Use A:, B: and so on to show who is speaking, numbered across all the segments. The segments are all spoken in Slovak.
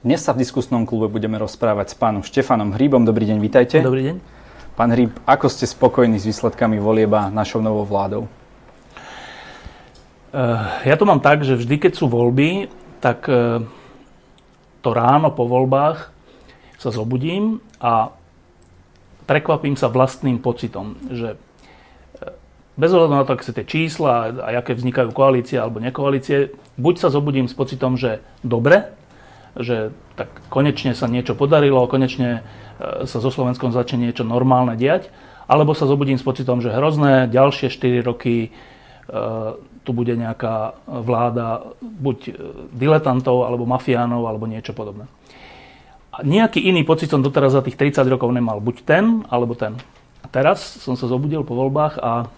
A: Dnes sa v diskusnom klube budeme rozprávať s pánom Štefanom Hríbom. Dobrý deň, vítajte.
B: Dobrý deň.
A: Pán Hríb, ako ste spokojní s výsledkami volieba našou novou vládou?
B: Eh, ja to mám tak, že vždy, keď sú voľby, tak eh, to ráno po voľbách sa zobudím a prekvapím sa vlastným pocitom, že eh, bez ohľadu na to, aké sú tie čísla a aké vznikajú koalície alebo nekoalície, buď sa zobudím s pocitom, že dobre, že tak konečne sa niečo podarilo, konečne e, sa so Slovenskom začne niečo normálne diať, alebo sa zobudím s pocitom, že hrozné, ďalšie 4 roky e, tu bude nejaká vláda buď e, diletantov, alebo mafiánov, alebo niečo podobné. A nejaký iný pocit som doteraz za tých 30 rokov nemal. Buď ten, alebo ten. A teraz som sa zobudil po voľbách a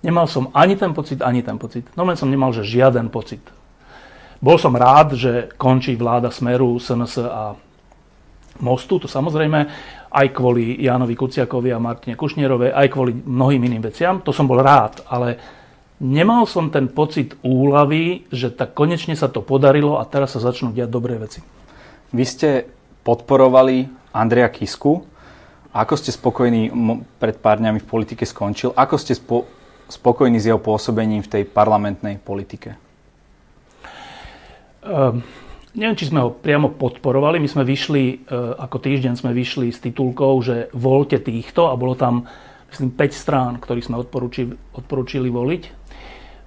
B: nemal som ani ten pocit, ani ten pocit. Normálne som nemal, že žiaden pocit. Bol som rád, že končí vláda Smeru, SNS a Mostu, to samozrejme, aj kvôli Jánovi Kuciakovi a Martine Kušnierovej, aj kvôli mnohým iným veciam. To som bol rád, ale nemal som ten pocit úlavy, že tak konečne sa to podarilo a teraz sa začnú diať dobré veci.
A: Vy ste podporovali Andreja Kisku. Ako ste spokojní, pred pár dňami v politike skončil, ako ste spo, spokojní s jeho pôsobením v tej parlamentnej politike?
B: Uh, neviem, či sme ho priamo podporovali. My sme vyšli, uh, ako týždeň sme vyšli s titulkou, že voľte týchto a bolo tam, myslím, 5 strán, ktorých sme odporúčili, odporúčili voliť.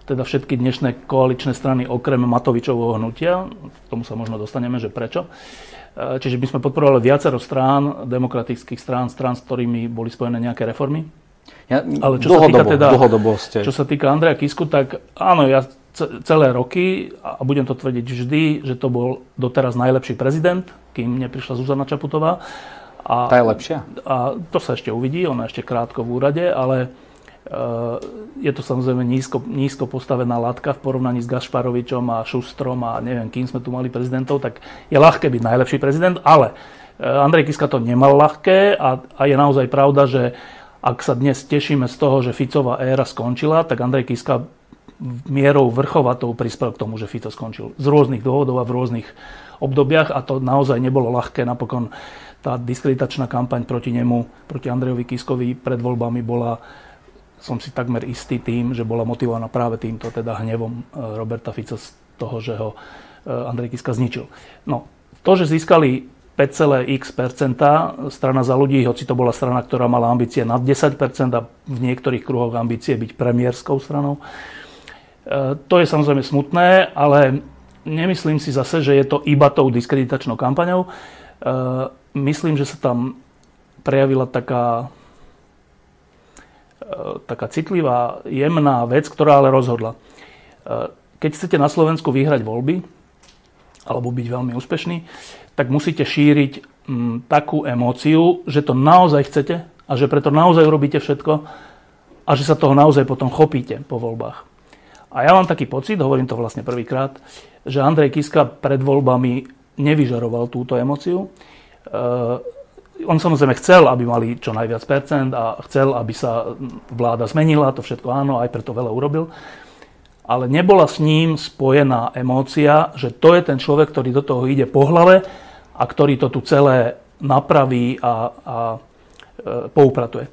B: Teda všetky dnešné koaličné strany okrem Matovičovho hnutia. K tomu sa možno dostaneme, že prečo. Uh, čiže my sme podporovali viacero strán, demokratických strán, strán, s ktorými boli spojené nejaké reformy.
A: Ja, Ale čo dlhodobo, sa týka teda, dlhodobo ste.
B: Čo sa týka Andreja Kisku, tak áno, ja celé roky, a budem to tvrdiť vždy, že to bol doteraz najlepší prezident, kým neprišla Zuzana Čaputová.
A: A, Tá je lepšia?
B: A to sa ešte uvidí, ona ešte krátko v úrade, ale uh, je to samozrejme nízko, nízko postavená látka v porovnaní s Gašparovičom a Šustrom a neviem, kým sme tu mali prezidentov, tak je ľahké byť najlepší prezident, ale uh, Andrej Kiska to nemal ľahké a, a je naozaj pravda, že ak sa dnes tešíme z toho, že Ficová éra skončila, tak Andrej Kiska mierou vrchovatou prispel k tomu, že Fico skončil. Z rôznych dôvodov a v rôznych obdobiach a to naozaj nebolo ľahké. Napokon tá diskreditačná kampaň proti nemu, proti Andrejovi Kiskovi pred voľbami bola, som si takmer istý tým, že bola motivovaná práve týmto teda hnevom e, Roberta Fica z toho, že ho e, Andrej Kiska zničil. No, to, že získali 5,x percenta strana za ľudí, hoci to bola strana, ktorá mala ambície nad 10 a v niektorých kruhoch ambície byť premiérskou stranou, to je samozrejme smutné, ale nemyslím si zase, že je to iba tou diskreditačnou kampaňou. E, myslím, že sa tam prejavila taká, e, taká citlivá, jemná vec, ktorá ale rozhodla. Keď chcete na Slovensku vyhrať voľby, alebo byť veľmi úspešný, tak musíte šíriť m, takú emóciu, že to naozaj chcete a že preto naozaj urobíte všetko a že sa toho naozaj potom chopíte po voľbách. A ja mám taký pocit, hovorím to vlastne prvýkrát, že Andrej Kiska pred voľbami nevyžaroval túto emociu. Uh, on samozrejme chcel, aby mali čo najviac percent a chcel, aby sa vláda zmenila, to všetko áno, aj preto veľa urobil. Ale nebola s ním spojená emócia, že to je ten človek, ktorý do toho ide po hlave a ktorý to tu celé napraví a, a e, poupratuje.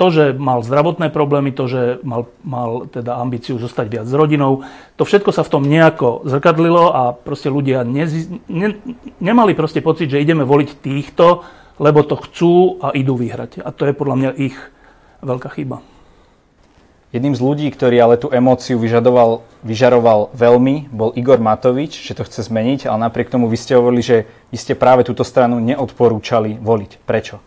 B: To, že mal zdravotné problémy, to, že mal, mal teda ambíciu zostať viac s rodinou, to všetko sa v tom nejako zrkadlilo a proste ľudia nezi, ne, nemali proste pocit, že ideme voliť týchto, lebo to chcú a idú vyhrať. A to je podľa mňa ich veľká chyba.
A: Jedným z ľudí, ktorý ale tú emóciu vyžadoval, vyžaroval veľmi, bol Igor Matovič, že to chce zmeniť, ale napriek tomu vy ste hovorili, že vy ste práve túto stranu neodporúčali voliť. Prečo?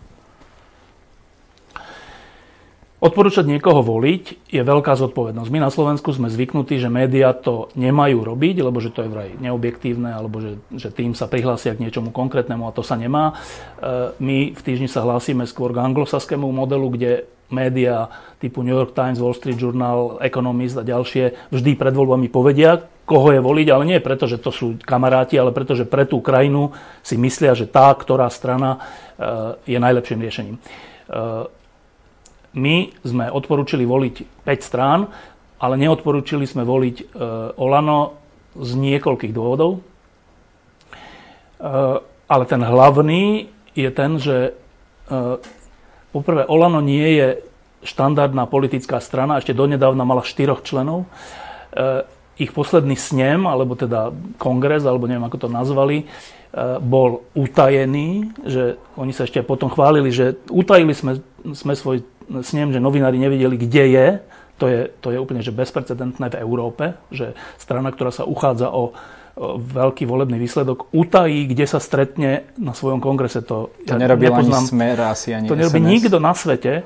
A: Odporúčať niekoho voliť je veľká zodpovednosť. My na Slovensku sme zvyknutí, že médiá to nemajú robiť, lebo že to je vraj neobjektívne, alebo že, že tým sa prihlásia k niečomu konkrétnemu a to sa nemá. E, my v týždni sa hlásime skôr k anglosaskému modelu, kde médiá typu New York Times, Wall Street Journal, Economist a ďalšie vždy pred voľbami povedia, koho je voliť, ale nie preto, že to sú kamaráti, ale preto, že pre tú krajinu si myslia, že tá, ktorá strana e, je najlepším riešením. E, my sme odporúčili voliť 5 strán, ale neodporúčili sme voliť e, Olano z niekoľkých dôvodov.
B: ale ten hlavný je ten, že poprvé Olano nie je štandardná politická strana, ešte donedávna mala štyroch členov. Ich posledný snem, alebo teda kongres, alebo neviem ako to nazvali, bol utajený, že oni sa ešte potom chválili, že utajili sme, sme svoj snem, že novinári nevideli, kde je. To je, to je úplne že bezprecedentné v Európe, že strana, ktorá sa uchádza o, veľký volebný výsledok, utají, kde sa stretne na svojom kongrese.
A: To, to ja nerobí ani Smer, asi ani
B: To nerobí SNS. nikto na svete.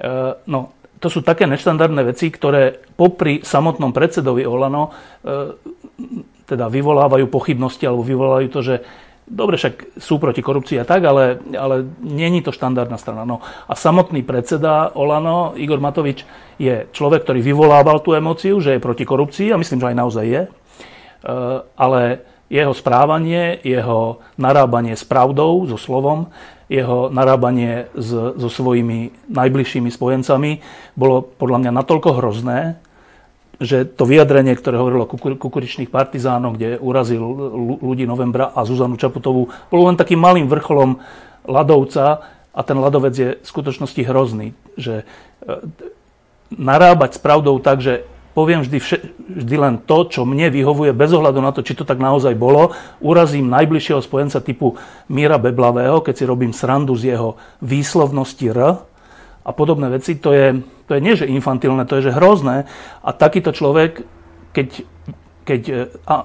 B: Uh, no, to sú také neštandardné veci, ktoré popri samotnom predsedovi Olano uh, teda vyvolávajú pochybnosti alebo vyvolávajú to, že dobre, však sú proti korupcii a tak, ale, ale není to štandardná strana. No a samotný predseda Olano, Igor Matovič, je človek, ktorý vyvolával tú emóciu, že je proti korupcii a myslím, že aj naozaj je. E, ale jeho správanie, jeho narábanie s pravdou, so slovom, jeho narábanie s, so svojimi najbližšími spojencami bolo podľa mňa natoľko hrozné, že to vyjadrenie, ktoré hovorilo o kukuričných partizánoch, kde urazil ľudí novembra a Zuzanu Čaputovú, bolo len takým malým vrcholom ľadovca a ten ľadovec je v skutočnosti hrozný. Že e, narábať s pravdou tak, že poviem vždy, vždy len to, čo mne vyhovuje, bez ohľadu na to, či to tak naozaj bolo. Urazím najbližšieho spojenca typu Míra Beblavého, keď si robím srandu z jeho výslovnosti R, a podobné veci, to je, to je nie že infantilné, to je že hrozné. A takýto človek, keď, keď e,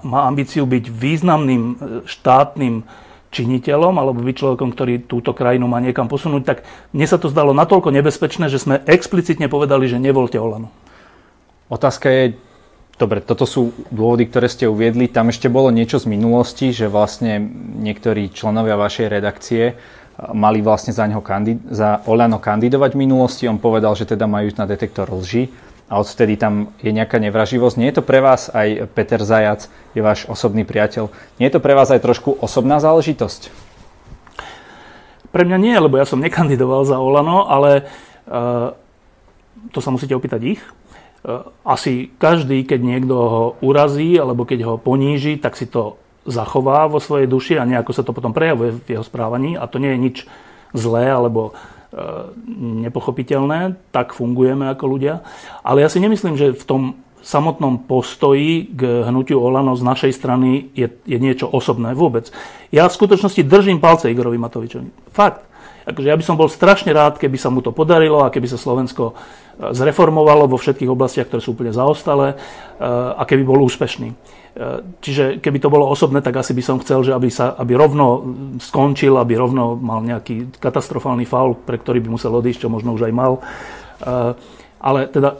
B: má ambíciu byť významným e, štátnym činiteľom alebo byť človekom, ktorý túto krajinu má niekam posunúť, tak mne sa to zdalo natoľko nebezpečné, že sme explicitne povedali, že nevolte Olano.
A: Otázka je, dobre, toto sú dôvody, ktoré ste uviedli. Tam ešte bolo niečo z minulosti, že vlastne niektorí členovia vašej redakcie mali vlastne za, neho kandid- za Olano kandidovať v minulosti. On povedal, že teda majú na detektor lži a odvtedy tam je nejaká nevraživosť. Nie je to pre vás aj Peter Zajac, je váš osobný priateľ, nie je to pre vás aj trošku osobná záležitosť?
B: Pre mňa nie, lebo ja som nekandidoval za Olano, ale uh, to sa musíte opýtať ich. Uh, asi každý, keď niekto ho urazí alebo keď ho poníži, tak si to zachová vo svojej duši a nejako sa to potom prejavuje v jeho správaní a to nie je nič zlé alebo e, nepochopiteľné, tak fungujeme ako ľudia. Ale ja si nemyslím, že v tom samotnom postoji k hnutiu Olano z našej strany je, je niečo osobné vôbec. Ja v skutočnosti držím palce Igorovi Matovičovi. Fakt. Akože ja by som bol strašne rád, keby sa mu to podarilo a keby sa Slovensko e, zreformovalo vo všetkých oblastiach, ktoré sú úplne zaostalé e, a keby bol úspešný. Čiže keby to bolo osobné, tak asi by som chcel, že aby, sa, aby rovno skončil, aby rovno mal nejaký katastrofálny faul, pre ktorý by musel odísť, čo možno už aj mal. Ale teda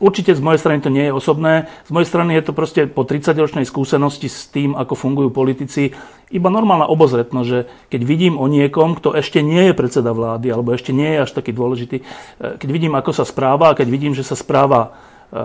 B: určite z mojej strany to nie je osobné. Z mojej strany je to proste po 30-ročnej skúsenosti s tým, ako fungujú politici, iba normálna obozretnosť, že keď vidím o niekom, kto ešte nie je predseda vlády, alebo ešte nie je až taký dôležitý, e, keď vidím, ako sa správa a keď vidím, že sa správa E,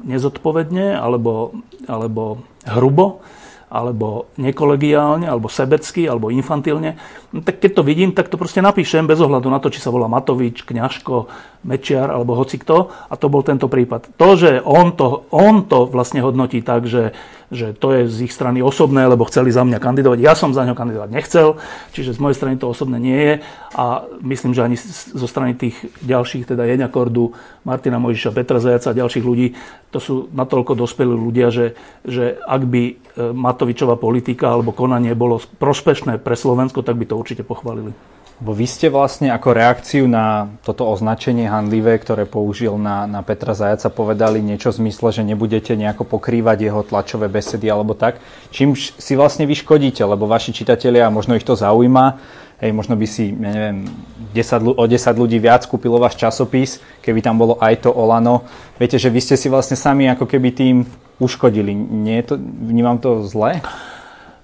B: nezodpovedne alebo, alebo hrubo, alebo nekolegiálne, alebo sebecky, alebo infantilne, no tak keď to vidím, tak to proste napíšem bez ohľadu na to, či sa volá Matovič, Kňažko, Mečiar alebo hoci kto. A to bol tento prípad. To, že on to, on to vlastne hodnotí tak, že že to je z ich strany osobné, lebo chceli za mňa kandidovať. Ja som za ňo kandidovať nechcel, čiže z mojej strany to osobné nie je a myslím, že ani zo strany tých ďalších, teda Jeňa Kordu, Martina Mojžiša, Petra Zajaca a ďalších ľudí, to sú natoľko dospelí ľudia, že, že ak by e, Matovičová politika alebo konanie bolo prospešné pre Slovensko, tak by to určite pochválili.
A: Bo vy ste vlastne ako reakciu na toto označenie handlivé, ktoré použil na, na Petra Zajaca, povedali niečo v zmysle, že nebudete nejako pokrývať jeho tlačové besedy alebo tak. Čím si vlastne vyškodíte, lebo vaši čitatelia, možno ich to zaujíma, hej, možno by si, ja neviem, 10, o 10 ľudí viac kúpilo váš časopis, keby tam bolo aj to Olano. Viete, že vy ste si vlastne sami ako keby tým uškodili. Nie je to, vnímam to zle?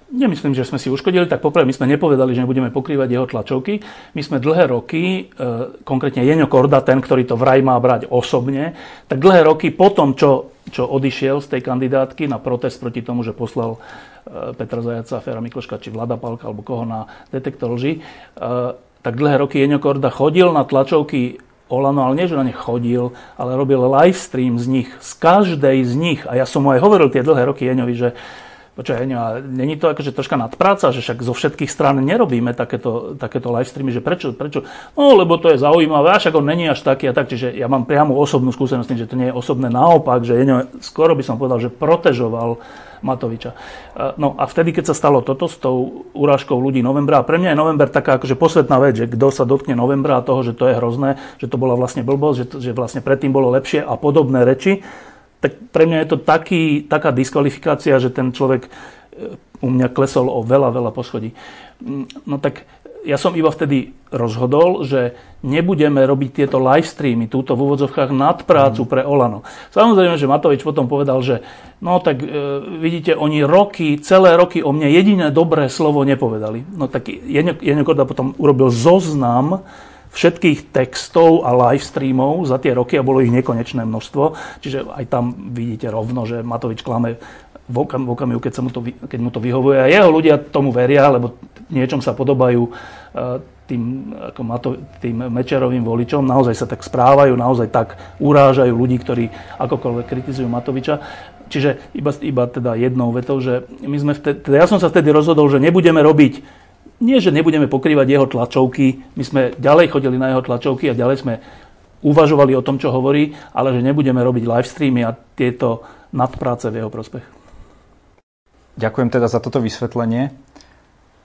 B: Nemyslím, že sme si uškodili, tak poprvé my sme nepovedali, že nebudeme pokrývať jeho tlačovky. My sme dlhé roky, e, konkrétne Jeňo Korda, ten, ktorý to vraj má brať osobne, tak dlhé roky po tom, čo, čo odišiel z tej kandidátky na protest proti tomu, že poslal e, Petra Zajaca, Fera Mikloška či Vlada Palka alebo koho na detektor lži, e, tak dlhé roky Jeňo Korda chodil na tlačovky Olano, ale nie, že na ne chodil, ale robil live stream z nich, z každej z nich. A ja som mu aj hovoril tie dlhé roky Jeňovi, že Počkaj, není to akože troška nadpráca, že však zo všetkých strán nerobíme takéto, takéto live streamy, že prečo, prečo? No, lebo to je zaujímavé, a však on není až taký a tak, čiže ja mám priamu osobnú skúsenosť, že to nie je osobné, naopak, že je, skoro by som povedal, že protežoval Matoviča. No a vtedy, keď sa stalo toto s tou urážkou ľudí novembra, a pre mňa je november taká akože posvetná vec, že kto sa dotkne novembra a toho, že to je hrozné, že to bola vlastne blbosť, že, že vlastne predtým bolo lepšie a podobné reči, tak pre mňa je to taký, taká diskvalifikácia, že ten človek e, u mňa klesol o veľa, veľa poschodí. Mm, no tak ja som iba vtedy rozhodol, že nebudeme robiť tieto live streamy, túto v úvodzovkách nadprácu mm. pre Olano. Samozrejme, že Matovič potom povedal, že no tak e, vidíte, oni roky, celé roky o mne jediné dobré slovo nepovedali. No tak Jeňo Korda potom urobil zoznam všetkých textov a live streamov za tie roky a bolo ich nekonečné množstvo. Čiže aj tam vidíte rovno, že Matovič klame v, okam, v okamihu, keď, sa mu to, keď mu to vyhovuje. A jeho ľudia tomu veria, lebo niečom sa podobajú e, tým, ako Mato, tým Mečerovým voličom. Naozaj sa tak správajú, naozaj tak urážajú ľudí, ktorí akokoľvek kritizujú Matoviča. Čiže iba, iba teda jednou vetou, že my sme vtedy, teda ja som sa vtedy rozhodol, že nebudeme robiť nie, že nebudeme pokrývať jeho tlačovky, my sme ďalej chodili na jeho tlačovky a ďalej sme uvažovali o tom, čo hovorí, ale že nebudeme robiť live streamy a tieto nadpráce v jeho prospech.
A: Ďakujem teda za toto vysvetlenie.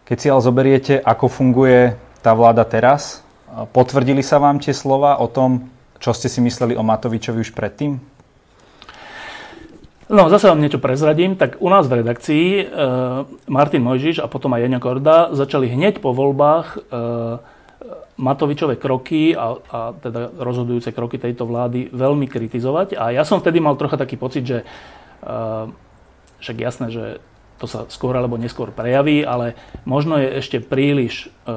A: Keď si ale zoberiete, ako funguje tá vláda teraz, potvrdili sa vám tie slova o tom, čo ste si mysleli o Matovičovi už predtým?
B: No, zase vám niečo prezradím. Tak u nás v redakcii e, Martin Mojžiš a potom aj Jania Korda začali hneď po voľbách e, Matovičové kroky a, a teda rozhodujúce kroky tejto vlády veľmi kritizovať. A ja som vtedy mal trocha taký pocit, že e, však jasné, že to sa skôr alebo neskôr prejaví, ale možno je ešte príliš e,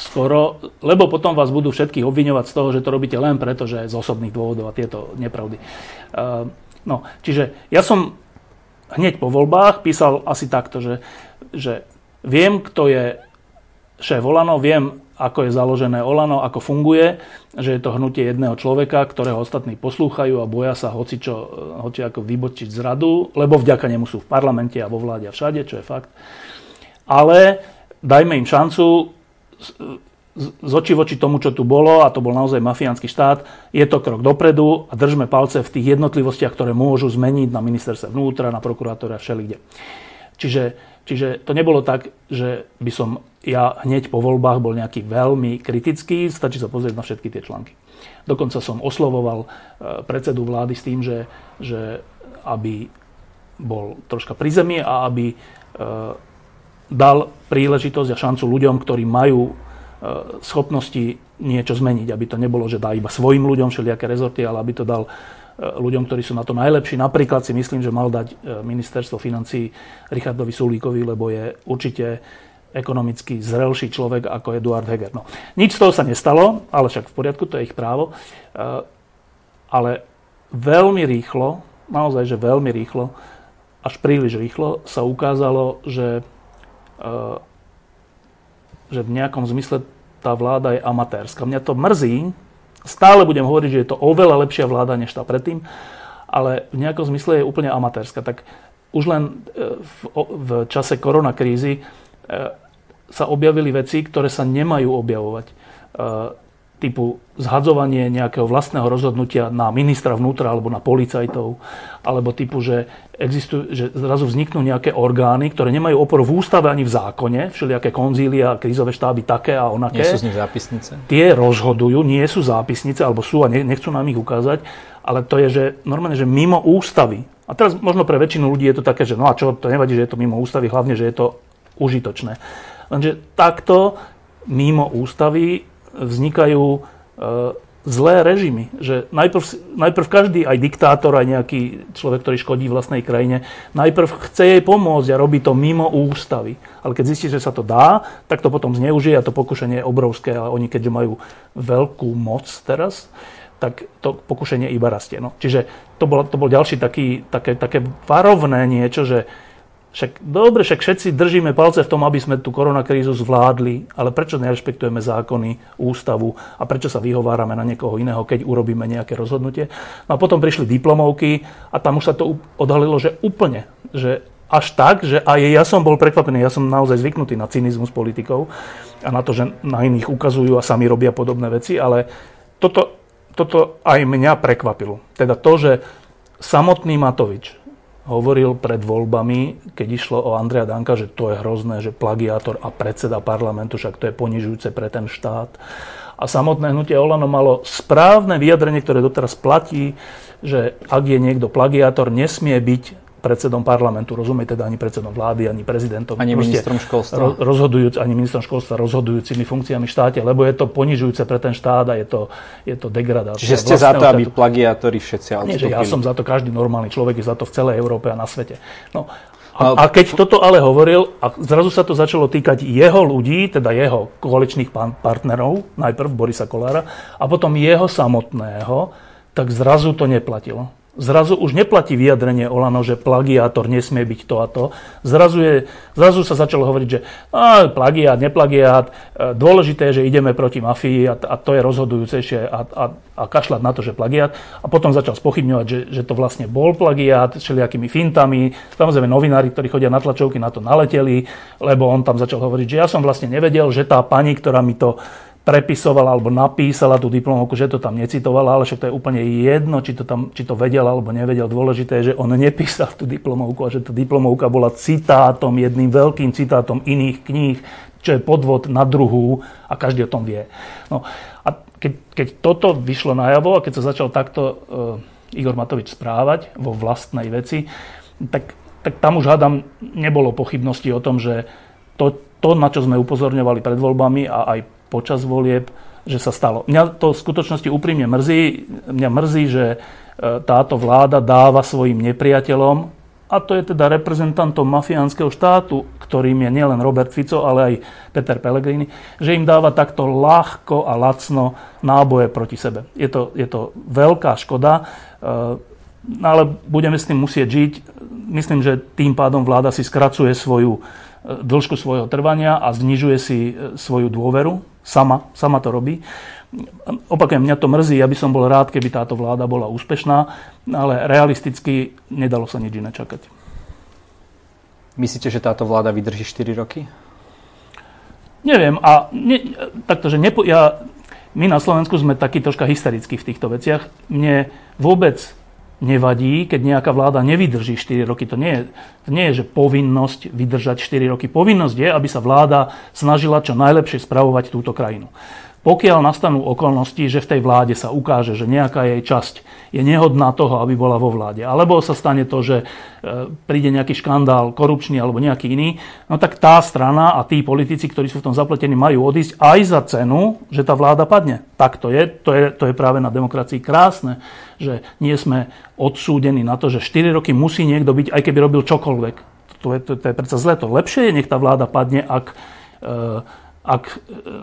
B: skoro, lebo potom vás budú všetkých obviňovať z toho, že to robíte len preto, že z osobných dôvodov a tieto nepravdy. E, No, čiže ja som hneď po voľbách písal asi takto, že, že viem, kto je šéf Olano, viem, ako je založené Olano, ako funguje, že je to hnutie jedného človeka, ktorého ostatní poslúchajú a boja sa hoci, čo, hoci ako vybočiť z radu, lebo vďaka nemu sú v parlamente a vo vláde a všade, čo je fakt. Ale dajme im šancu, z oči voči tomu, čo tu bolo, a to bol naozaj mafiánsky štát, je to krok dopredu a držme palce v tých jednotlivostiach, ktoré môžu zmeniť na ministerstve vnútra, na prokurátora, všelikde. Čiže, čiže to nebolo tak, že by som ja hneď po voľbách bol nejaký veľmi kritický, stačí sa pozrieť na všetky tie články. Dokonca som oslovoval e, predsedu vlády s tým, že, že aby bol troška pri zemi a aby e, dal príležitosť a šancu ľuďom, ktorí majú schopnosti niečo zmeniť, aby to nebolo, že dá iba svojim ľuďom všelijaké rezorty, ale aby to dal e, ľuďom, ktorí sú na to najlepší. Napríklad si myslím, že mal dať e, ministerstvo financí Richardovi Sulíkovi, lebo je určite ekonomicky zrelší človek ako Eduard Heger. No, nič z toho sa nestalo, ale však v poriadku, to je ich právo. Ale veľmi rýchlo, naozaj, že veľmi rýchlo, až príliš rýchlo sa ukázalo, že že v nejakom zmysle tá vláda je amatérska. Mňa to mrzí, stále budem hovoriť, že je to oveľa lepšia vláda než tá predtým, ale v nejakom zmysle je úplne amatérska. Tak už len e, v, v čase koronakrízy e, sa objavili veci, ktoré sa nemajú objavovať. Typu zhadzovanie nejakého vlastného rozhodnutia na ministra vnútra alebo na policajtov, alebo typu, že, existujú, že zrazu vzniknú nejaké orgány, ktoré nemajú oporu v ústave ani v zákone, všelijaké konzília, krízové štáby také a onaké.
A: Nie sú z nich zápisnice?
B: Tie rozhodujú, nie sú zápisnice, alebo sú a nechcú nám ich ukázať, ale to je, že normálne, že mimo ústavy. A teraz možno pre väčšinu ľudí je to také, že no a čo, to nevadí, že je to mimo ústavy, hlavne, že je to užitočné. Lenže takto mimo ústavy vznikajú e, zlé režimy. Že najprv, najprv každý, aj diktátor, aj nejaký človek, ktorý škodí vlastnej krajine, najprv chce jej pomôcť a robí to mimo ústavy. Ale keď zistí, že sa to dá, tak to potom zneužije a to pokušenie je obrovské. A oni, keďže majú veľkú moc teraz, tak to pokušenie iba rastie. No. Čiže to bol, to bol ďalší taký, také, také varovné niečo, že však dobre, však všetci držíme palce v tom, aby sme tú koronakrízu zvládli, ale prečo nerešpektujeme zákony, ústavu a prečo sa vyhovárame na niekoho iného, keď urobíme nejaké rozhodnutie. No a potom prišli diplomovky a tam už sa to odhalilo, že úplne, že až tak, že aj ja som bol prekvapený, ja som naozaj zvyknutý na cynizmus politikov a na to, že na iných ukazujú a sami robia podobné veci, ale toto, toto aj mňa prekvapilo. Teda to, že samotný Matovič hovoril pred voľbami, keď išlo o Andrea Danka, že to je hrozné, že plagiátor a predseda parlamentu, však to je ponižujúce pre ten štát. A samotné hnutie Olano malo správne vyjadrenie, ktoré doteraz platí, že ak je niekto plagiátor, nesmie byť predsedom parlamentu, rozumie teda ani predsedom vlády, ani prezidentom.
A: Ani ministrom školstva.
B: rozhodujúc, ani ministrom školstva rozhodujúcimi funkciami v štáte, lebo je to ponižujúce pre ten štát a je to, je to degradácia.
A: Čiže ste za to, aby plagiátori všetci?
B: Nie, že ja som za to, každý normálny človek je za to v celej Európe a na svete. No, a, a keď toto ale hovoril, a zrazu sa to začalo týkať jeho ľudí, teda jeho koaličných partnerov, najprv Borisa Kolára, a potom jeho samotného, tak zrazu to neplatilo. Zrazu už neplatí vyjadrenie Olano, že plagiátor nesmie byť to a to. Zrazu, je, zrazu sa začalo hovoriť, že a, plagiát, neplagiát, e, dôležité je, že ideme proti mafii a, a to je rozhodujúcejšie a, a, a kašľať na to, že plagiát. A potom začal spochybňovať, že, že to vlastne bol plagiát všelijakými fintami. Samozrejme novinári, ktorí chodia na tlačovky, na to naleteli, lebo on tam začal hovoriť, že ja som vlastne nevedel, že tá pani, ktorá mi to prepisovala alebo napísala tú diplomovku, že to tam necitovala, ale však to je úplne jedno, či to, tam, či to vedel alebo nevedel. Dôležité je, že on nepísal tú diplomovku a že tá diplomovka bola citátom, jedným veľkým citátom iných kníh, čo je podvod na druhú a každý o tom vie. No, a keď, keď toto vyšlo najavo a keď sa začal takto uh, Igor Matovič správať vo vlastnej veci, tak, tak tam už hádam nebolo pochybnosti o tom, že to, to, na čo sme upozorňovali pred voľbami a aj počas volieb, že sa stalo. Mňa to v skutočnosti úprimne mrzí. Mňa mrzí, že e, táto vláda dáva svojim nepriateľom, a to je teda reprezentantom mafiánskeho štátu, ktorým je nielen Robert Fico, ale aj Peter Pellegrini, že im dáva takto ľahko a lacno náboje proti sebe. Je to, je to veľká škoda, e, ale budeme s tým musieť žiť. Myslím, že tým pádom vláda si skracuje svoju dĺžku svojho trvania a znižuje si e, svoju dôveru. Sama, sama to robí. Opakujem, mňa to mrzí, ja by som bol rád, keby táto vláda bola úspešná, ale realisticky nedalo sa nič iné čakať.
A: Myslíte, že táto vláda vydrží 4 roky?
B: Neviem. A ne, takto, že nepo, ja, my na Slovensku sme takí troška hysterickí v týchto veciach. Mne vôbec nevadí, keď nejaká vláda nevydrží 4 roky. To nie, je, nie je, že povinnosť vydržať 4 roky. Povinnosť je, aby sa vláda snažila čo najlepšie spravovať túto krajinu. Pokiaľ nastanú okolnosti, že v tej vláde sa ukáže, že nejaká jej časť je nehodná toho, aby bola vo vláde, alebo sa stane to, že e, príde nejaký škandál korupčný alebo nejaký iný, no tak tá strana a tí politici, ktorí sú v tom zapletení, majú odísť aj za cenu, že tá vláda padne. Tak to je. To je, to je práve na demokracii krásne, že nie sme odsúdení na to, že 4 roky musí niekto byť, aj keby robil čokoľvek. To je, to, to je predsa zle. To lepšie je, nech tá vláda padne, ak e, ak e,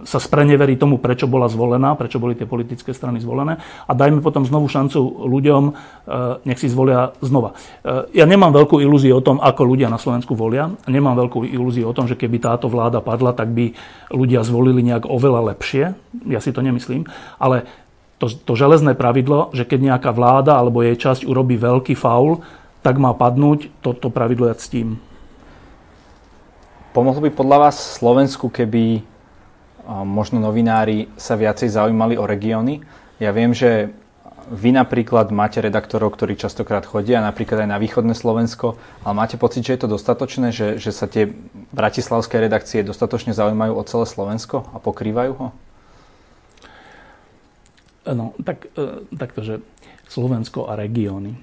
B: sa spreneverí tomu, prečo bola zvolená, prečo boli tie politické strany zvolené a dajme potom znovu šancu ľuďom, e, nech si zvolia znova. E, ja nemám veľkú ilúziu o tom, ako ľudia na Slovensku volia. Nemám veľkú ilúziu o tom, že keby táto vláda padla, tak by ľudia zvolili nejak oveľa lepšie. Ja si to nemyslím. Ale to, to železné pravidlo, že keď nejaká vláda alebo jej časť urobí veľký faul, tak má padnúť, to, to pravidlo ja ctím.
A: Pomohlo by podľa vás Slovensku, keby možno novinári sa viacej zaujímali o regióny? Ja viem, že vy napríklad máte redaktorov, ktorí častokrát chodia napríklad aj na východné Slovensko, ale máte pocit, že je to dostatočné, že, že sa tie bratislavské redakcie dostatočne zaujímajú o celé Slovensko a pokrývajú ho?
B: No, tak, e, takto, že Slovensko a regióny. E,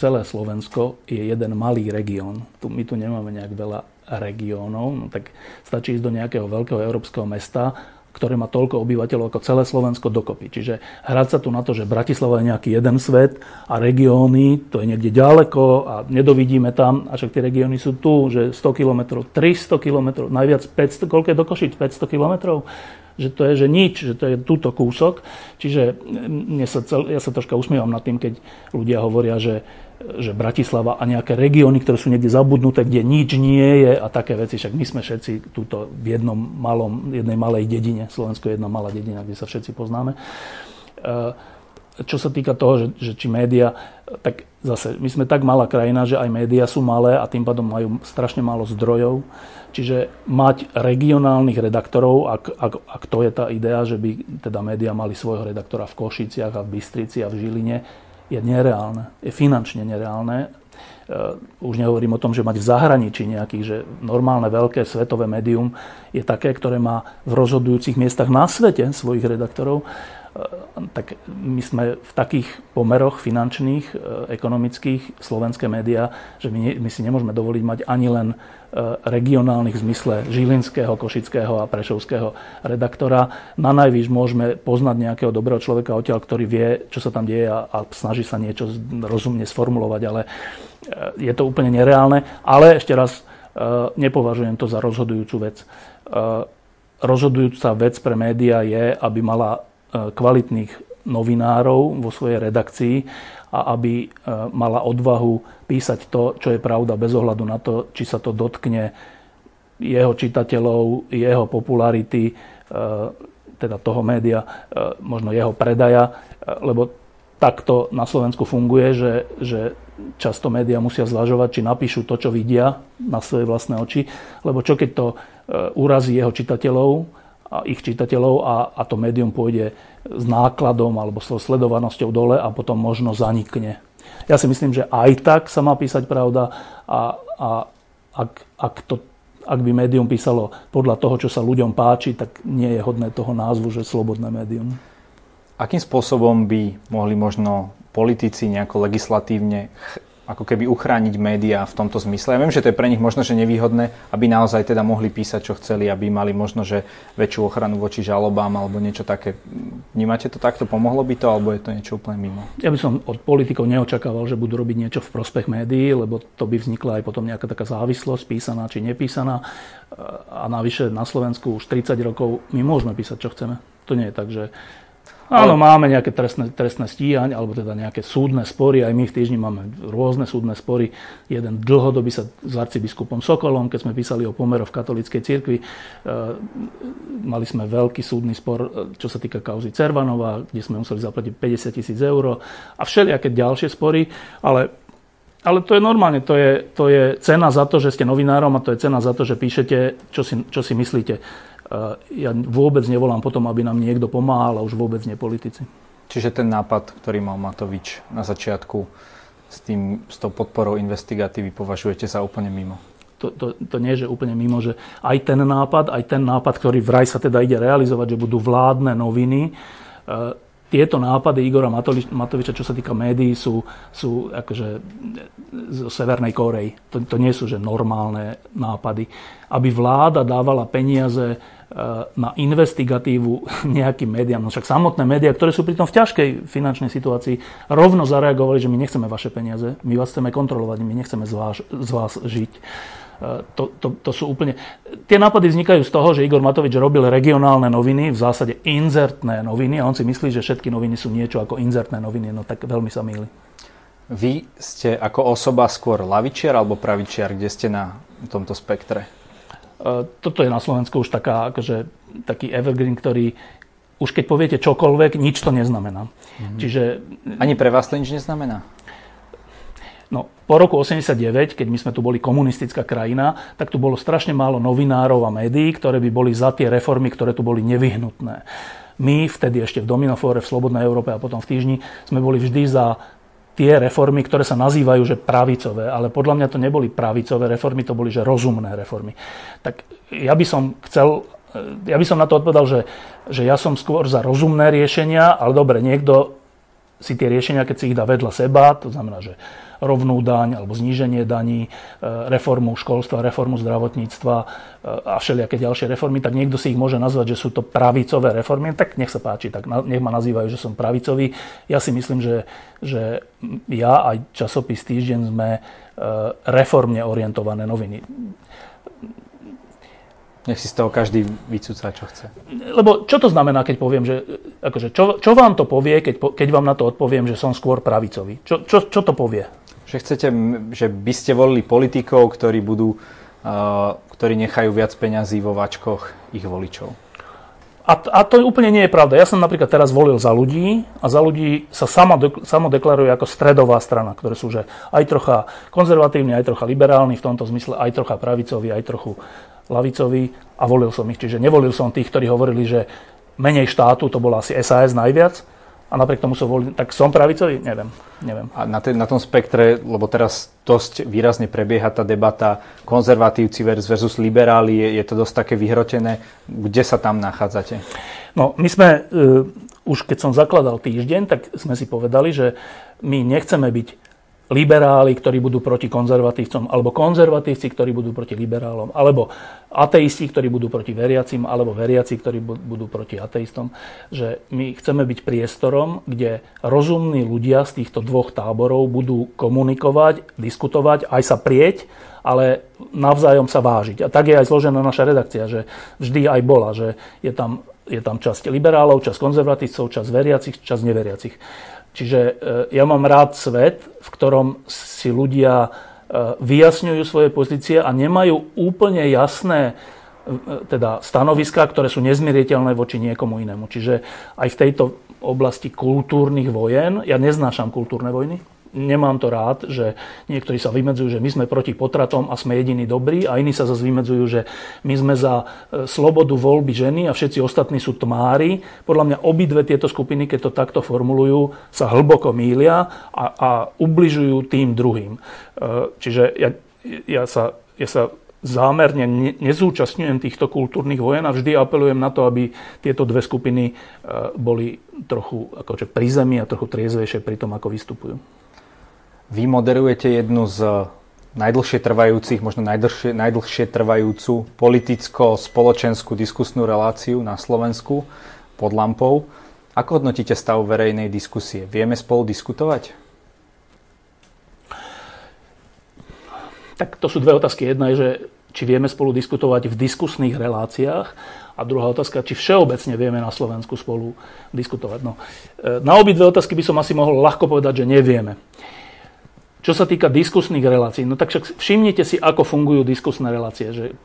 B: celé Slovensko je jeden malý región. Tu, my tu nemáme nejak veľa regiónov, no tak stačí ísť do nejakého veľkého európskeho mesta, ktoré má toľko obyvateľov ako celé Slovensko dokopy. Čiže hrať sa tu na to, že Bratislava je nejaký jeden svet a regióny, to je niekde ďaleko a nedovidíme tam, a však tie regióny sú tu, že 100 km, 300 km, najviac 500, koľko je do Košic? 500 km? že to je, že nič, že to je túto kúsok. Čiže mne sa cel, ja sa troška usmievam nad tým, keď ľudia hovoria, že že Bratislava a nejaké regióny, ktoré sú niekde zabudnuté, kde nič nie je a také veci. Však my sme všetci túto v jednom malom, jednej malej dedine, Slovensko je jedna malá dedina, kde sa všetci poznáme. E, čo sa týka toho, že, že či média, tak zase, my sme tak malá krajina, že aj médiá sú malé a tým pádom majú strašne málo zdrojov. Čiže mať regionálnych redaktorov, ak, ak, ak to je tá idea, že by teda médiá mali svojho redaktora v Košiciach a v Bystrici a v Žiline, je nereálne. Je finančne nereálne. Uh, už nehovorím o tom, že mať v zahraničí nejakých, že normálne veľké svetové médium je také, ktoré má v rozhodujúcich miestach na svete svojich redaktorov tak my sme v takých pomeroch finančných, e, ekonomických, slovenské médiá, že my, my si nemôžeme dovoliť mať ani len e, regionálnych v zmysle žilinského, košického a prešovského redaktora. Na najvýš môžeme poznať nejakého dobrého človeka odtiaľ, ktorý vie, čo sa tam deje a, a snaží sa niečo rozumne sformulovať, ale je to úplne nereálne. Ale ešte raz, nepovažujem to za rozhodujúcu vec. Rozhodujúca vec pre médiá je, aby mala kvalitných novinárov vo svojej redakcii a aby e, mala odvahu písať to, čo je pravda bez ohľadu na to, či sa to dotkne jeho čitateľov, jeho popularity, e, teda toho média, možno jeho predaja, lebo takto na Slovensku funguje, že, že často médiá musia zvažovať, či napíšu to, čo vidia na svoje vlastné oči, lebo čo keď to urazí jeho čitateľov, ich čitateľov a, a to médium pôjde s nákladom alebo s sledovanosťou dole a potom možno zanikne. Ja si myslím, že aj tak sa má písať pravda a, a ak, ak, to, ak by médium písalo podľa toho, čo sa ľuďom páči, tak nie je hodné toho názvu, že slobodné médium.
A: Akým spôsobom by mohli možno politici nejako legislatívne ako keby uchrániť médiá v tomto zmysle. Ja viem, že to je pre nich možno, že nevýhodné, aby naozaj teda mohli písať, čo chceli, aby mali možno, že väčšiu ochranu voči žalobám alebo niečo také. Vnímate to takto? Pomohlo by to, alebo je to niečo úplne mimo?
B: Ja by som od politikov neočakával, že budú robiť niečo v prospech médií, lebo to by vznikla aj potom nejaká taká závislosť, písaná či nepísaná. A navyše na Slovensku už 30 rokov my môžeme písať, čo chceme. To nie je tak, že Áno, máme nejaké trestné, trestné stíhanie, alebo teda nejaké súdne spory. Aj my v týždni máme rôzne súdne spory. Jeden dlhodobý sa s arcibiskupom Sokolom, keď sme písali o pomeroch v katolíckej cirkvi. E, mali sme veľký súdny spor, e, čo sa týka kauzy Cervanova, kde sme museli zaplatiť 50 tisíc eur a všelijaké ďalšie spory. Ale ale to je normálne, to je, to je cena za to, že ste novinárom a to je cena za to, že píšete, čo si, čo si myslíte. Eh, ja vôbec nevolám potom, aby nám niekto pomáhal a už vôbec nie politici.
A: Čiže ten nápad, ktorý mal Matovič na začiatku s, tým, s tou podporou investigatívy, považujete za úplne mimo?
B: To, to, to nie je že úplne mimo, že aj ten nápad, aj ten nápad, ktorý vraj sa teda ide realizovať, že budú vládne noviny, eh, tieto nápady Igora Matoviča, čo sa týka médií, sú, sú akože zo Severnej Korei. To, to nie sú že normálne nápady. Aby vláda dávala peniaze na investigatívu nejakým médiám. No však samotné médiá, ktoré sú pritom v ťažkej finančnej situácii, rovno zareagovali, že my nechceme vaše peniaze, my vás chceme kontrolovať, my nechceme z vás, z vás žiť. To, to, to sú úplne... Tie nápady vznikajú z toho, že Igor Matovič robil regionálne noviny, v zásade inzertné noviny a on si myslí, že všetky noviny sú niečo ako inzertné noviny, no tak veľmi sa mýli.
A: Vy ste ako osoba skôr lavičiar alebo pravičiar, kde ste na tomto spektre?
B: E, toto je na Slovensku už taká, akože, taký evergreen, ktorý už keď poviete čokoľvek, nič to neznamená. Mm-hmm.
A: Čiže... Ani pre vás to nič neznamená?
B: No, po roku 89, keď my sme tu boli komunistická krajina, tak tu bolo strašne málo novinárov a médií, ktoré by boli za tie reformy, ktoré tu boli nevyhnutné. My vtedy ešte v Dominofóre, v Slobodnej Európe a potom v Týždni sme boli vždy za tie reformy, ktoré sa nazývajú, že pravicové, ale podľa mňa to neboli pravicové reformy, to boli, že rozumné reformy. Tak ja by som chcel, ja by som na to odpovedal, že, že ja som skôr za rozumné riešenia, ale dobre, niekto si tie riešenia, keď si ich dá vedľa seba, to znamená, že rovnú daň alebo zníženie daní, e, reformu školstva, reformu zdravotníctva e, a všelijaké ďalšie reformy, tak niekto si ich môže nazvať, že sú to pravicové reformy, tak nech sa páči, tak nech ma nazývajú, že som pravicový. Ja si myslím, že, že ja aj časopis Týždeň sme e, reformne orientované noviny.
A: Nech si z toho každý vycúca, čo chce.
B: Lebo čo to znamená, keď poviem, že... Akože, čo, čo vám to povie, keď, keď vám na to odpoviem, že som skôr pravicový? Čo, čo, čo to povie?
A: Že chcete, že by ste volili politikov, ktorí budú, uh, ktorí nechajú viac peňazí vo vačkoch ich voličov.
B: a, a to úplne nie je pravda. Ja som napríklad teraz volil za ľudí a za ľudí sa samo, samo deklaruje ako stredová strana, ktoré sú že aj trocha konzervatívni, aj trocha liberálni, v tomto zmysle aj trocha pravicoví, aj trochu lavicoví a volil som ich. Čiže nevolil som tých, ktorí hovorili, že menej štátu, to bola asi SAS najviac, a napriek tomu som volil, tak som pravicový? Neviem. neviem.
A: A na, te, na tom spektre, lebo teraz dosť výrazne prebieha tá debata konzervatívci versus liberáli, je, je to dosť také vyhrotené. Kde sa tam nachádzate?
B: No, my sme, uh, už keď som zakladal týždeň, tak sme si povedali, že my nechceme byť liberáli, ktorí budú proti konzervatívcom, alebo konzervatívci, ktorí budú proti liberálom, alebo ateisti, ktorí budú proti veriacim, alebo veriaci, ktorí budú proti ateistom. Že my chceme byť priestorom, kde rozumní ľudia z týchto dvoch táborov budú komunikovať, diskutovať, aj sa prieť, ale navzájom sa vážiť. A tak je aj zložená naša redakcia, že vždy aj bola, že je tam, je tam časť liberálov, časť konzervatívcov, časť veriacich, časť neveriacich. Čiže e, ja mám rád svet, v ktorom si ľudia e, vyjasňujú svoje pozície a nemajú úplne jasné e, teda stanoviská, ktoré sú nezmieriteľné voči niekomu inému. Čiže aj v tejto oblasti kultúrnych vojen, ja neznášam kultúrne vojny, nemám to rád, že niektorí sa vymedzujú, že my sme proti potratom a sme jediní dobrí a iní sa zase vymedzujú, že my sme za e, slobodu voľby ženy a všetci ostatní sú tmári. Podľa mňa obidve tieto skupiny, keď to takto formulujú, sa hlboko mília a, a ubližujú tým druhým. E, čiže ja, ja, sa, ja sa zámerne nezúčastňujem týchto kultúrnych vojen a vždy apelujem na to, aby tieto dve skupiny e, boli trochu akože pri zemi a trochu triezvejšie pri tom, ako vystupujú.
A: Vy moderujete jednu z najdlhšie trvajúcich, možno najdlhšie, najdlhšie trvajúcu politicko-spoločenskú diskusnú reláciu na Slovensku pod lampou. Ako hodnotíte stav verejnej diskusie? Vieme spolu diskutovať?
B: Tak to sú dve otázky. Jedna je, že či vieme spolu diskutovať v diskusných reláciách a druhá otázka, či všeobecne vieme na Slovensku spolu diskutovať. No, e, na obidve otázky by som asi mohol ľahko povedať, že nevieme. Čo sa týka diskusných relácií, no tak však všimnite si, ako fungujú diskusné relácie. Že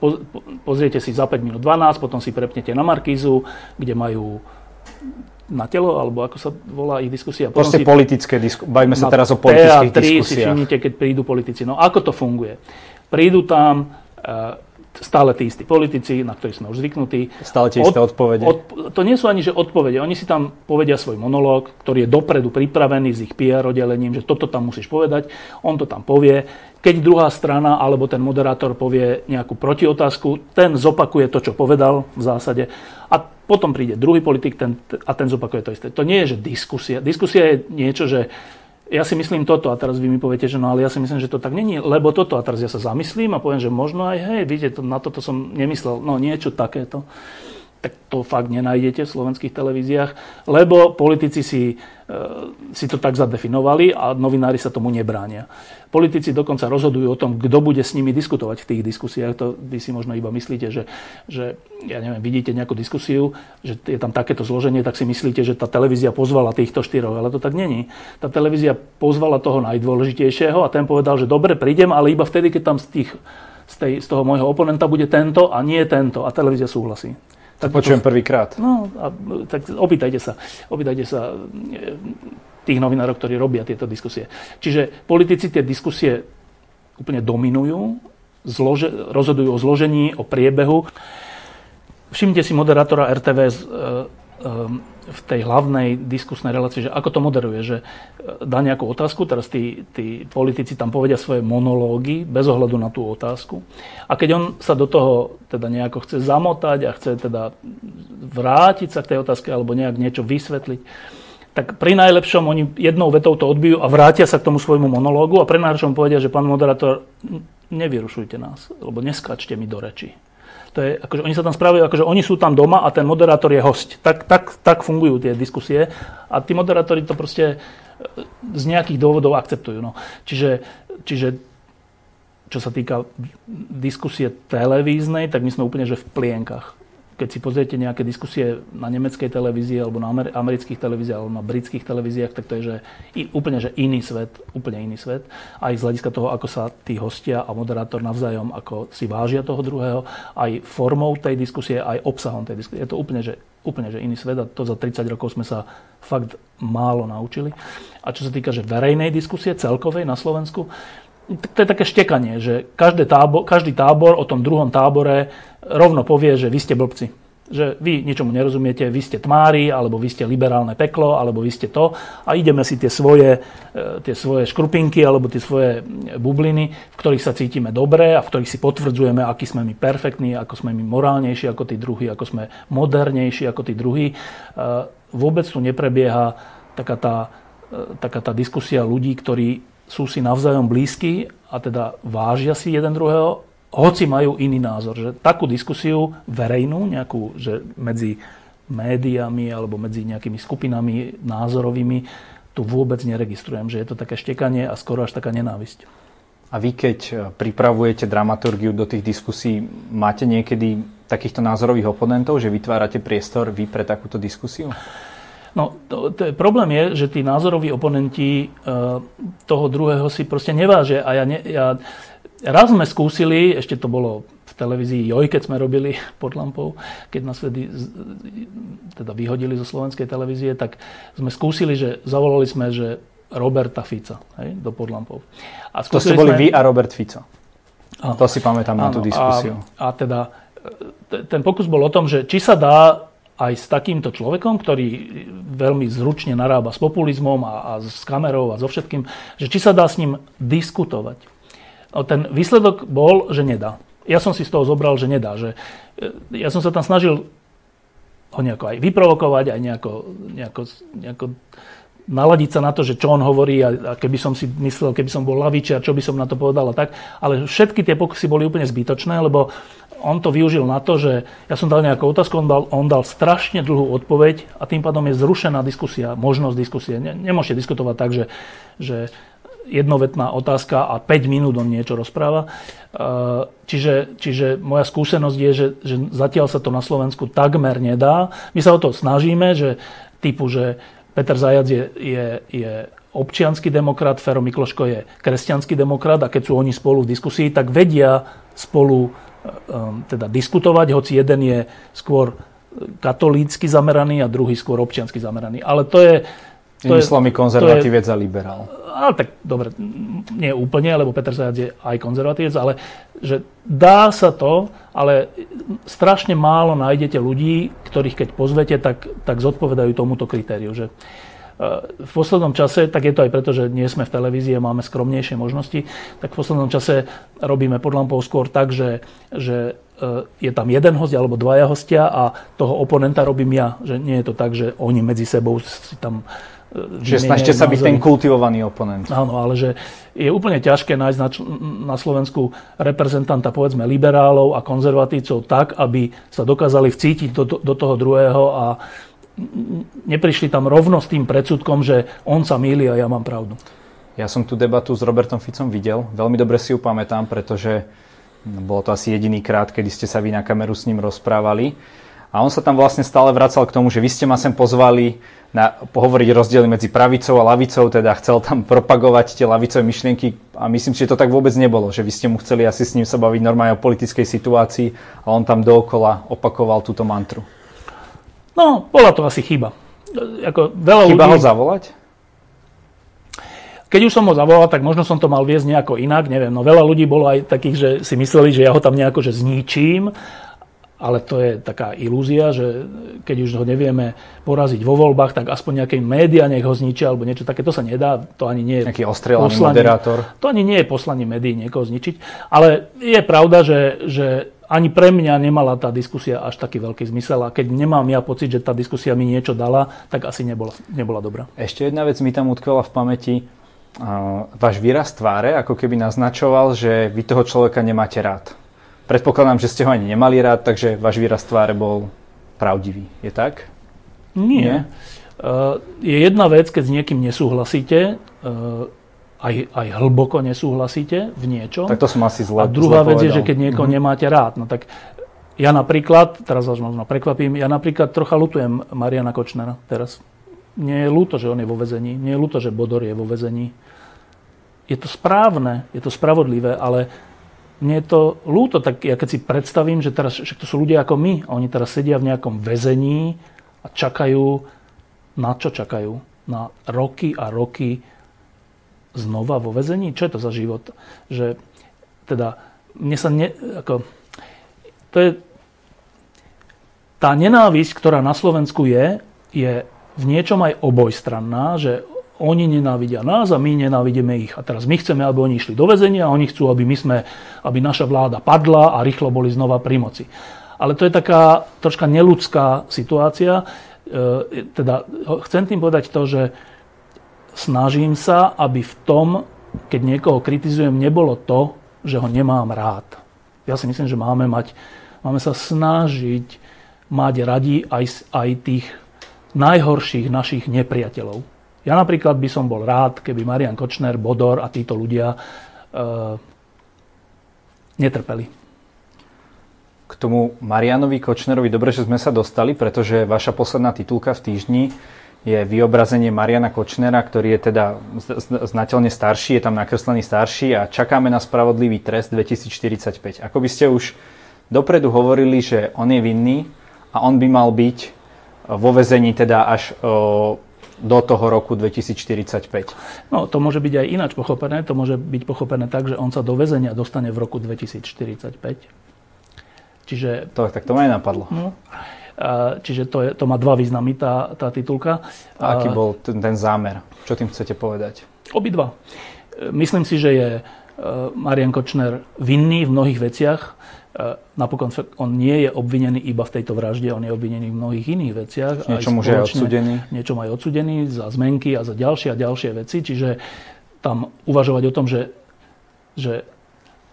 B: pozriete si za 5 minút 12, potom si prepnete na Markízu, kde majú na telo, alebo ako sa volá ich diskusia.
A: Potom Proste si, politické diskusie. Bajme sa teraz o politických diskusiách.
B: si všimnite, keď prídu politici. No ako to funguje? Prídu tam, uh, stále tí istí politici, na ktorých sme už zvyknutí.
A: Stále tie isté od, odpovede. Od,
B: to nie sú ani že odpovede. Oni si tam povedia svoj monológ, ktorý je dopredu pripravený s ich PR oddelením, že toto tam musíš povedať. On to tam povie. Keď druhá strana alebo ten moderátor povie nejakú protiotázku, ten zopakuje to, čo povedal v zásade. A potom príde druhý politik ten, a ten zopakuje to isté. To nie je, že diskusia. Diskusia je niečo, že ja si myslím toto a teraz vy mi poviete, že no ale ja si myslím, že to tak není, lebo toto a teraz ja sa zamyslím a poviem, že možno aj hej, vidíte, na toto som nemyslel, no niečo takéto tak to fakt nenájdete v slovenských televíziách, lebo politici si, e, si to tak zadefinovali a novinári sa tomu nebránia. Politici dokonca rozhodujú o tom, kto bude s nimi diskutovať v tých diskusiách. To vy si možno iba myslíte, že, že ja neviem, vidíte nejakú diskusiu, že je tam takéto zloženie, tak si myslíte, že tá televízia pozvala týchto štyroch, ale to tak není. Tá televízia pozvala toho najdôležitejšieho a ten povedal, že dobre, prídem, ale iba vtedy, keď tam z, tých, z, tej, z toho môjho oponenta bude tento a nie tento. A televízia súhlasí.
A: Tak počujem prvýkrát.
B: No, a, tak opýtajte sa. Opýtajte sa e, tých novinárov, ktorí robia tieto diskusie. Čiže politici tie diskusie úplne dominujú, zlože, rozhodujú o zložení, o priebehu. Všimnite si moderátora RTVS v tej hlavnej diskusnej relácii, že ako to moderuje, že e, dá nejakú otázku, teraz tí, tí politici tam povedia svoje monológy bez ohľadu na tú otázku. A keď on sa do toho teda nejako chce zamotať a chce teda vrátiť sa k tej otázke alebo nejak niečo vysvetliť, tak pri najlepšom oni jednou vetou to odbijú a vrátia sa k tomu svojmu monológu a pri najlepšom povedia, že pán moderátor, nevyrušujte nás, lebo neskačte mi do reči. To je, akože oni sa tam správajú, akože oni sú tam doma a ten moderátor je host. Tak, tak, tak fungujú tie diskusie a tí moderátori to proste e, z nejakých dôvodov akceptujú. No. Čiže, čiže čo sa týka diskusie televíznej, tak my sme úplne že v plienkach keď si pozriete nejaké diskusie na nemeckej televízii alebo na amerických televíziách alebo na britských televíziách, tak to je že úplne že iný svet, úplne iný svet. Aj z hľadiska toho, ako sa tí hostia a moderátor navzájom, ako si vážia toho druhého, aj formou tej diskusie, aj obsahom tej diskusie. Je to úplne že úplne že iný svet a to za 30 rokov sme sa fakt málo naučili. A čo sa týka že verejnej diskusie celkovej na Slovensku, to je také štekanie, že každý tábor, každý tábor o tom druhom tábore rovno povie, že vy ste blbci že vy ničomu nerozumiete, vy ste tmári, alebo vy ste liberálne peklo, alebo vy ste to a ideme si tie svoje, e, tie svoje škrupinky alebo tie svoje bubliny, v ktorých sa cítime dobre a v ktorých si potvrdzujeme, aký sme my perfektní, ako sme my morálnejší ako tí druhí, ako sme modernejší ako tí druhí. E, vôbec tu neprebieha taká tá, e, taká tá diskusia ľudí, ktorí sú si navzájom blízki a teda vážia si jeden druhého hoci majú iný názor. Že takú diskusiu verejnú, nejakú, že medzi médiami alebo medzi nejakými skupinami názorovými, tu vôbec neregistrujem, že je to také štekanie a skoro až taká nenávisť.
A: A vy, keď e, pripravujete dramaturgiu do tých diskusí, máte niekedy takýchto názorových oponentov, že vytvárate priestor vy pre takúto diskusiu?
B: No, to, to problém je, že tí názoroví oponenti e, toho druhého si proste nevážia. A ja, ne, ja Raz sme skúsili, ešte to bolo v televízii Joj, keď sme robili pod lampou, keď nás vedy teda vyhodili zo slovenskej televízie, tak sme skúsili, že zavolali sme, že Roberta Fica hej, do podlampov.
A: A to ste boli sme... vy a Robert Fico. Áno. To si pamätám áno, na tú diskusiu.
B: A, a teda ten pokus bol o tom, že či sa dá aj s takýmto človekom, ktorý veľmi zručne narába s populizmom a, a s kamerou a so všetkým, že či sa dá s ním diskutovať. No, ten výsledok bol, že nedá. Ja som si z toho zobral, že nedá. Že, e, ja som sa tam snažil ho nejako aj vyprovokovať, aj nejako, nejako, nejako naladiť sa na to, že čo on hovorí a, a keby som si myslel, keby som bol lavičiar, čo by som na to povedal a tak. Ale všetky tie pokusy boli úplne zbytočné, lebo on to využil na to, že ja som dal nejakú otázku, on dal, on dal strašne dlhú odpoveď a tým pádom je zrušená diskusia, možnosť diskusie. Ne, nemôžete diskutovať tak, že, že jednovetná otázka a 5 minút on niečo rozpráva. E, čiže, čiže moja skúsenosť je, že, že zatiaľ sa to na Slovensku takmer nedá. My sa o to snažíme, že typu, že Peter Zajac je, je, je občianský demokrat, Fero Mikloško je kresťanský demokrat a keď sú oni spolu v diskusii, tak vedia spolu teda diskutovať, hoci jeden je skôr katolícky zameraný a druhý skôr občiansky zameraný. Ale to je,
A: Inými slovami konzervatívec a liberál.
B: Ale tak dobre, nie úplne, lebo Peter Zajac je aj konzervatívec, ale že dá sa to, ale strašne málo nájdete ľudí, ktorých keď pozvete, tak, tak zodpovedajú tomuto kritériu. Že v poslednom čase, tak je to aj preto, že nie sme v televízii a máme skromnejšie možnosti, tak v poslednom čase robíme pod lampou skôr tak, že, že e, je tam jeden host alebo dvaja hostia a toho oponenta robím ja. Že nie je to tak, že oni medzi sebou si tam
A: Čiže snažte sa byť ten kultivovaný oponent.
B: Áno, ale že je úplne ťažké nájsť na, na Slovensku reprezentanta, povedzme, liberálov a konzervatívcov tak, aby sa dokázali vcítiť do, do toho druhého a neprišli tam rovno s tým predsudkom, že on sa mýli a ja mám pravdu.
A: Ja som tú debatu s Robertom Ficom videl. Veľmi dobre si ju pamätám, pretože bolo to asi jediný krát, kedy ste sa vy na kameru s ním rozprávali. A on sa tam vlastne stále vracal k tomu, že vy ste ma sem pozvali na, pohovoriť rozdiely medzi pravicou a lavicou, teda chcel tam propagovať tie lavicové myšlienky a myslím že to tak vôbec nebolo, že vy ste mu chceli asi s ním sa baviť normálne o politickej situácii a on tam dookola opakoval túto mantru.
B: No, bola to asi chyba.
A: Ako veľa chyba ľudí... ho zavolať?
B: Keď už som ho zavolal, tak možno som to mal viesť nejako inak, neviem. No veľa ľudí bolo aj takých, že si mysleli, že ja ho tam nejako že zničím ale to je taká ilúzia, že keď už ho nevieme poraziť vo voľbách, tak aspoň nejaké médiá nech ho zničia alebo niečo také. To sa nedá, to ani nie je
A: Nejaký ostrelaný moderátor.
B: To ani nie je poslanie médií niekoho zničiť. Ale je pravda, že, že ani pre mňa nemala tá diskusia až taký veľký zmysel a keď nemám ja pocit, že tá diskusia mi niečo dala, tak asi nebola, nebola dobrá.
A: Ešte jedna vec mi tam utkvela v pamäti. Uh, váš výraz tváre ako keby naznačoval, že vy toho človeka nemáte rád. Predpokladám, že ste ho ani nemali rád, takže váš výraz tváre bol pravdivý. Je tak?
B: Nie. Nie? Uh, je jedna vec, keď s niekým nesúhlasíte, uh, aj, aj hlboko nesúhlasíte v niečom.
A: Tak to som asi zle
B: A druhá zle vec povedal. je, že keď niekoho mm-hmm. nemáte rád. No tak ja napríklad, teraz vás možno prekvapím, ja napríklad trocha lutujem Mariana Kočnera teraz. Nie je ľúto, že on je vo vezení. Nie je ľúto, že Bodor je vo vezení. Je to správne, je to spravodlivé, ale mne je to ľúto, tak ja keď si predstavím, že teraz, však to sú ľudia ako my, a oni teraz sedia v nejakom väzení a čakajú, na čo čakajú? Na roky a roky znova vo vezení? Čo je to za život? Že teda mne sa ne, ako, to je tá nenávisť, ktorá na Slovensku je, je v niečom aj obojstranná, že oni nenávidia nás a my nenávidíme ich. A teraz my chceme, aby oni išli do väzenia a oni chcú, aby, my sme, aby naša vláda padla a rýchlo boli znova pri moci. Ale to je taká troška neludská situácia. E, teda chcem tým povedať to, že snažím sa, aby v tom, keď niekoho kritizujem, nebolo to, že ho nemám rád. Ja si myslím, že máme, mať, máme sa snažiť mať radi aj, aj tých najhorších našich nepriateľov. Ja napríklad by som bol rád, keby Marian Kočner, Bodor a títo ľudia e, netrpeli.
A: K tomu Marianovi Kočnerovi dobre, že sme sa dostali, pretože vaša posledná titulka v týždni je vyobrazenie Mariana Kočnera, ktorý je teda znateľne starší, je tam nakreslený starší a čakáme na spravodlivý trest 2045. Ako by ste už dopredu hovorili, že on je vinný a on by mal byť vo vezení teda až do toho roku 2045.
B: No, to môže byť aj ináč pochopené. To môže byť pochopené tak, že on sa do väzenia dostane v roku 2045.
A: Čiže... To, tak to ma napadlo. No,
B: čiže to, je, to má dva významy, tá, tá titulka.
A: A aký bol ten, ten zámer? Čo tým chcete povedať?
B: Obidva. Myslím si, že je e, Marian Kočner vinný v mnohých veciach E, napokon on nie je obvinený iba v tejto vražde, on je obvinený v mnohých iných veciach.
A: Niečom už je odsudený.
B: Niečom aj odsudený za zmenky a za ďalšie a ďalšie veci. Čiže tam uvažovať o tom, že, že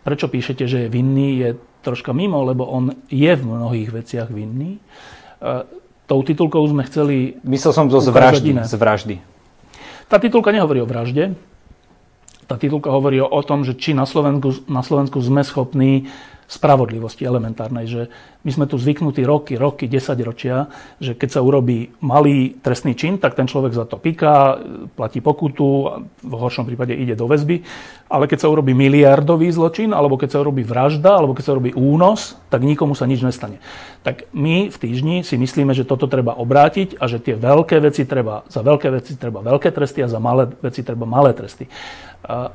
B: prečo píšete, že je vinný, je troška mimo, lebo on je v mnohých veciach vinný. E, tou titulkou sme chceli...
A: Myslel som to z vraždy, z vraždy.
B: Tá titulka nehovorí o vražde. Tá titulka hovorí o tom, že či na Slovensku, na Slovensku sme schopní spravodlivosti elementárnej, že my sme tu zvyknutí roky, roky, desaťročia, že keď sa urobí malý trestný čin, tak ten človek za to piká, platí pokutu, v horšom prípade ide do väzby, ale keď sa urobí miliardový zločin, alebo keď sa urobí vražda, alebo keď sa urobí únos, tak nikomu sa nič nestane. Tak my v týždni si myslíme, že toto treba obrátiť a že tie veľké veci treba, za veľké veci treba veľké tresty a za malé veci treba malé tresty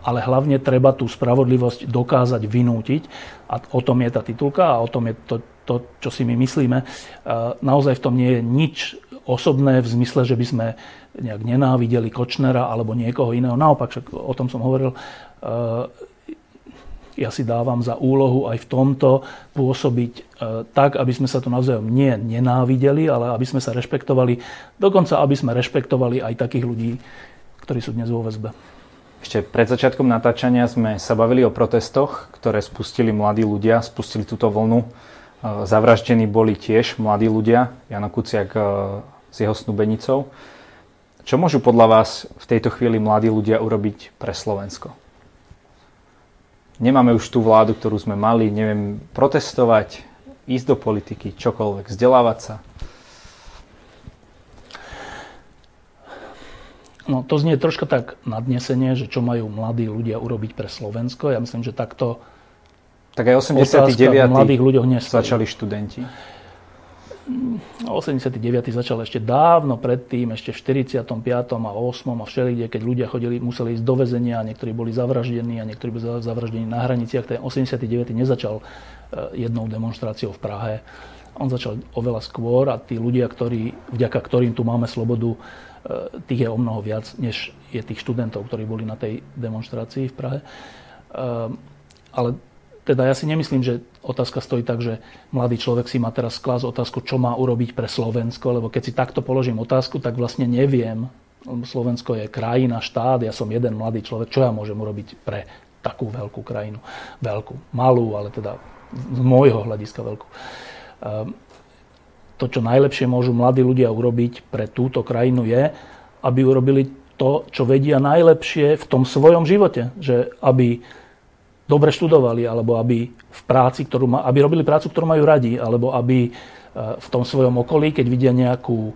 B: ale hlavne treba tú spravodlivosť dokázať vynútiť. A o tom je tá titulka a o tom je to, to čo si my myslíme. Naozaj v tom nie je nič osobné v zmysle, že by sme nejak nenávideli Kočnera alebo niekoho iného. Naopak, však o tom som hovoril, ja si dávam za úlohu aj v tomto pôsobiť tak, aby sme sa tu navzájom nie nenávideli, ale aby sme sa rešpektovali, dokonca aby sme rešpektovali aj takých ľudí, ktorí sú dnes vo väzbe.
A: Ešte pred začiatkom natáčania sme sa bavili o protestoch, ktoré spustili mladí ľudia, spustili túto vlnu. Zavraždení boli tiež mladí ľudia, Jano Kuciak e, s jeho snúbenicou. Čo môžu podľa vás v tejto chvíli mladí ľudia urobiť pre Slovensko? Nemáme už tú vládu, ktorú sme mali, neviem, protestovať, ísť do politiky, čokoľvek, vzdelávať sa.
B: No to znie troška tak nadnesenie, že čo majú mladí ľudia urobiť pre Slovensko. Ja myslím, že takto
A: tak aj 89. mladých ľuďoch nestojí. začali študenti.
B: 89. začal ešte dávno predtým, ešte v 45. a 8. a všelikde, keď ľudia chodili, museli ísť do väzenia, niektorí boli zavraždení a niektorí boli zavraždení na hraniciach. Ten 89. nezačal e, jednou demonstráciou v Prahe. On začal oveľa skôr a tí ľudia, ktorí, vďaka ktorým tu máme slobodu, Eh, tých je o mnoho viac, než je tých študentov, ktorí boli na tej demonstrácii v Prahe. Eh, ale teda ja si nemyslím, že otázka stojí tak, že mladý človek si má teraz klásť otázku, čo má urobiť pre Slovensko, lebo keď si takto položím otázku, tak vlastne neviem. Slovensko je krajina, štát, ja som jeden mladý človek, čo ja môžem urobiť pre takú veľkú krajinu. Veľkú, malú, ale teda z môjho hľadiska veľkú. Eh, to, čo najlepšie môžu mladí ľudia urobiť pre túto krajinu je, aby urobili to, čo vedia najlepšie v tom svojom živote. Že aby dobre študovali, alebo aby v práci, ktorú ma, aby robili prácu, ktorú majú radi, alebo aby e, v tom svojom okolí, keď vidia nejakú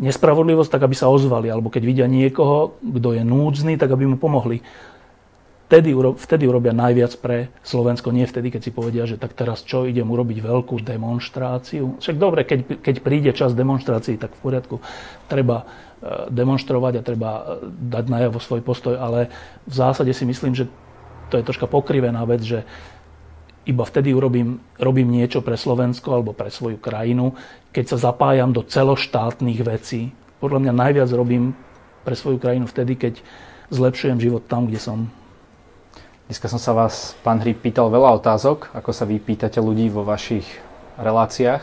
B: nespravodlivosť, tak aby sa ozvali, alebo keď vidia niekoho, kto je núdzny, tak aby mu pomohli. vtedy, vtedy urobia najviac pre Slovensko, nie vtedy, keď si povedia, že tak teraz čo, idem urobiť veľkú demonstráciu. Však dobre, keď, keď príde čas demonstrácií, tak v poriadku, treba e, demonstrovať a treba e, dať najavo svoj postoj, ale v zásade si myslím, že to je troška pokrivená vec, že iba vtedy urobím, robím niečo pre Slovensko alebo pre svoju krajinu, keď sa zapájam do celoštátnych vecí. Podľa mňa najviac robím pre svoju krajinu vtedy, keď zlepšujem život tam, kde som.
A: Dneska som sa vás, pán Hryb, pýtal veľa otázok, ako sa vy pýtate ľudí vo vašich reláciách,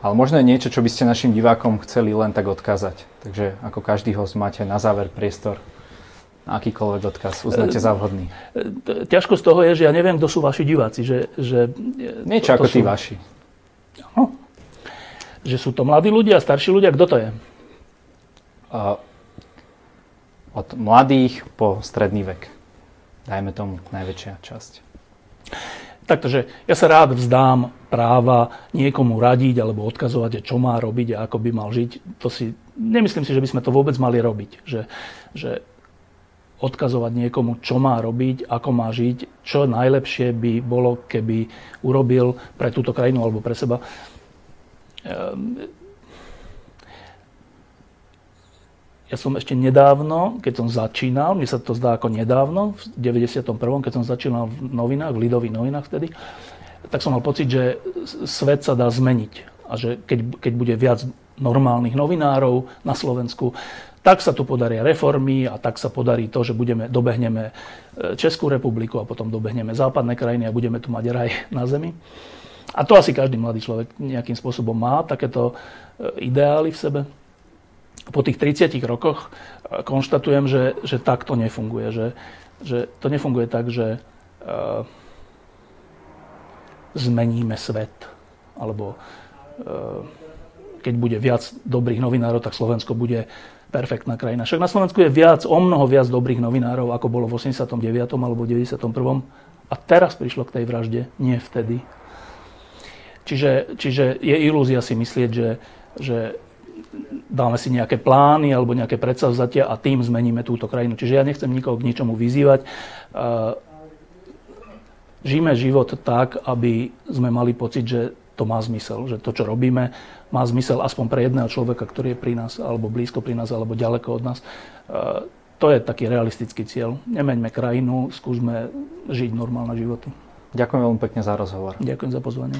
A: ale možno je niečo, čo by ste našim divákom chceli len tak odkázať. Takže ako každý host máte na záver priestor akýkoľvek odkaz uznáte za vhodný.
B: Ťažko z toho je, že ja neviem, kto sú vaši diváci. Že, že
A: Niečo ako sú... tí vaši.
B: No, že sú to mladí ľudia, starší ľudia, kto to je?
A: Uh, od mladých po stredný vek. Dajme tomu najväčšia časť.
B: Takže ja sa rád vzdám práva niekomu radiť alebo odkazovať, čo má robiť a ako by mal žiť. To si, nemyslím si, že by sme to vôbec mali robiť. Že, že odkazovať niekomu, čo má robiť, ako má žiť, čo najlepšie by bolo, keby urobil pre túto krajinu alebo pre seba. Ehm, Ja som ešte nedávno, keď som začínal, mi sa to zdá ako nedávno, v 91., keď som začínal v novinách, v Lidových novinách vtedy, tak som mal pocit, že svet sa dá zmeniť. A že keď, keď bude viac normálnych novinárov na Slovensku, tak sa tu podaria reformy a tak sa podarí to, že budeme, dobehneme e, Českú republiku a potom dobehneme západné krajiny a budeme tu mať raj na zemi. A to asi každý mladý človek nejakým spôsobom má, takéto e, ideály v sebe po tých 30 rokoch e, konštatujem, že, že tak to nefunguje. Že, že to nefunguje tak, že uh, zmeníme svet. Alebo uh, keď bude viac dobrých novinárov, tak Slovensko bude perfektná krajina. Však na Slovensku je viac, o mnoho viac dobrých novinárov, ako bolo v 89. alebo 91. A teraz prišlo k tej vražde, nie vtedy. Čiže, čiže je ilúzia si myslieť, že, že dáme si nejaké plány alebo nejaké predsavzatia a tým zmeníme túto krajinu. Čiže ja nechcem nikoho k ničomu vyzývať. Žijeme život tak, aby sme mali pocit, že to má zmysel, že to, čo robíme, má zmysel aspoň pre jedného človeka, ktorý je pri nás, alebo blízko pri nás, alebo ďaleko od nás. To je taký realistický cieľ. Nemeňme krajinu, skúsme žiť normálne životy.
A: Ďakujem veľmi pekne za rozhovor.
B: Ďakujem za pozvanie.